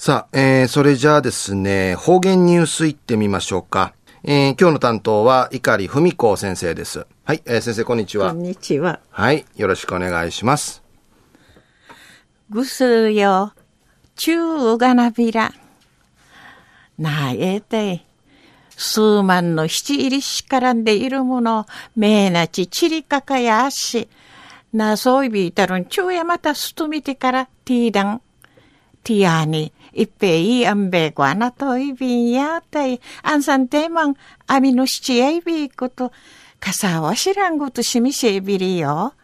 さあ、えー、それじゃあですね、方言ニュースいってみましょうか。えー、今日の担当は碇文子先生です。はい、えー、先生こんにちは。こんにちは。はい、よろしくお願いします。ぐすよ、ちゅうがなびら。なえて、数万の七入りしからんでいるもの、めなちちりかかやし、なそういびいたるんちゅうやまたすとみてからティーダン。ティアに、いっぺいあんべこあなといびんやたい、あんさんてまん、あみのしちやいびいこと、かさわしらんごとしみせびりよ。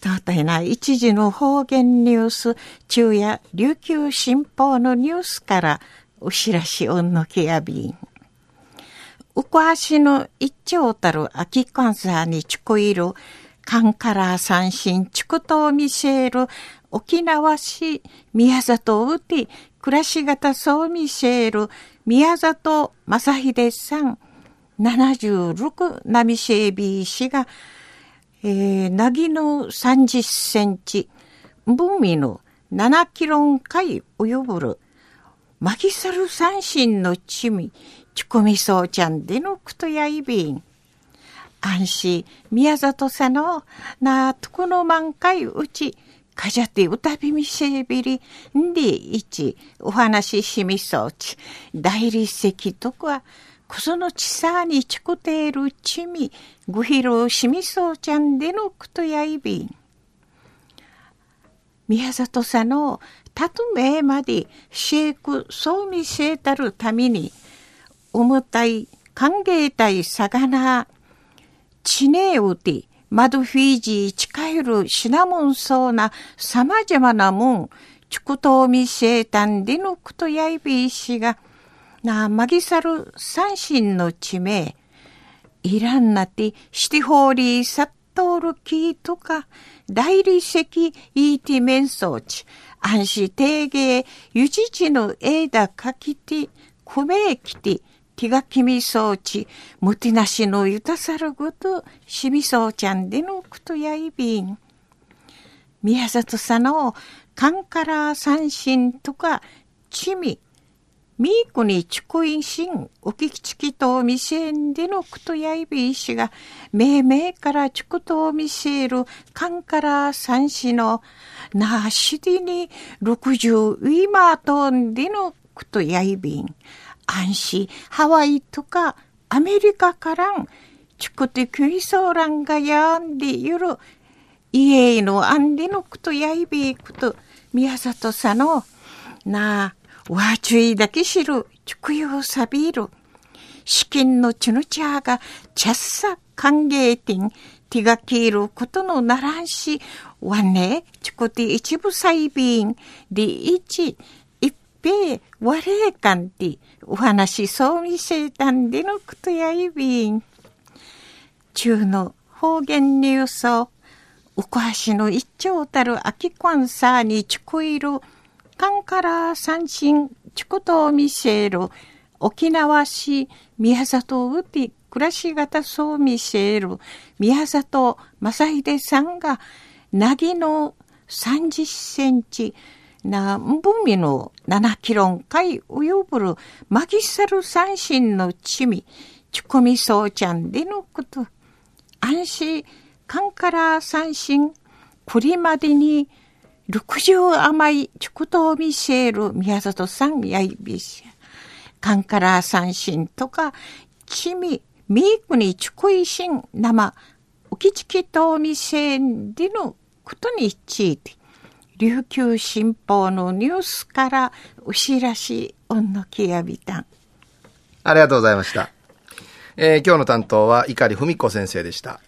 とたいな一時の方言ニュース、昼夜琉球新報のニュースからお知らしおんのきやびん。うこはしの一丁たる秋観察にちこいる、カンカラー三振チクトを見せる沖縄市宮里うて暮らし方そう見せる宮里正秀さん76波シェービー氏が、えー、なぎの30センチ文味の7キロン回及ぶるマギサル三振のちみちこみそうちゃんでのくとやいびん。安心宮里さのなとこの満開うちかじゃって歌びみせびりんでいちお話ししみそうち大理石とかこそのちさにちこているちみぐひろしみそうちゃんでのくとやいびん宮里さのたとめまでシェイクそうみせたるために重たい歓迎たいさがなちねうてマドフィージー近いるシナモンそうな様々なもん、チクトーミシェータンディヌクトヤイビー氏が、なマギサル三神の地名、イランナティシティホーリーサットールキーとか、大理石イーティメンソーチ、暗視定芸、ユジチの枝かきて、クメキティ、気が気みそうち、むてなしのゆたさるごと、しみそうちゃんでのくとやいびん。宮里さの、カンカラ三振とか、ちみ、みーくにちこいしん、おききちきとみせんでのくとやいびいしが、めいめいからちことみせる、カンカラ三振の、なしでに、六十ウィマートンでのくとやいびん。安心、ハワイとかアメリカからん、チクテクイソーランがやんでゆる、家のアンデのくとやいびくと、宮里さんの、なあ、わちゅいだけ知る、ちくよさびる。資金のちぬちゃが、ちゃっさ歓迎店、手が切ることのならんし、わね、ちこて一部細便、で一、べ、われかんて、お話そうみせたんでのことやいびん。中の方言ニュースを、おこはしの一丁たる秋コンサーにちこいる、かんから三振ちことを見せる、沖縄市宮里うて暮らし方そう見せる、宮里正秀さんが、なぎの30センチ、な、んぶみの七キロンい及ぶるマギサル三神のちみ、ちこみそうちゃんでのこと。安心、カンカラ三神、これまでに六十甘いちことを見せる宮里さんやいびし。カンカラ三神とか、ちみ、みーくにちこいしん生、おきちきと見せんでのことについて。琉球新報のニュースからお知らしおんのきやびたん。ありがとうございました。えー、今日の担当は碇文子先生でした。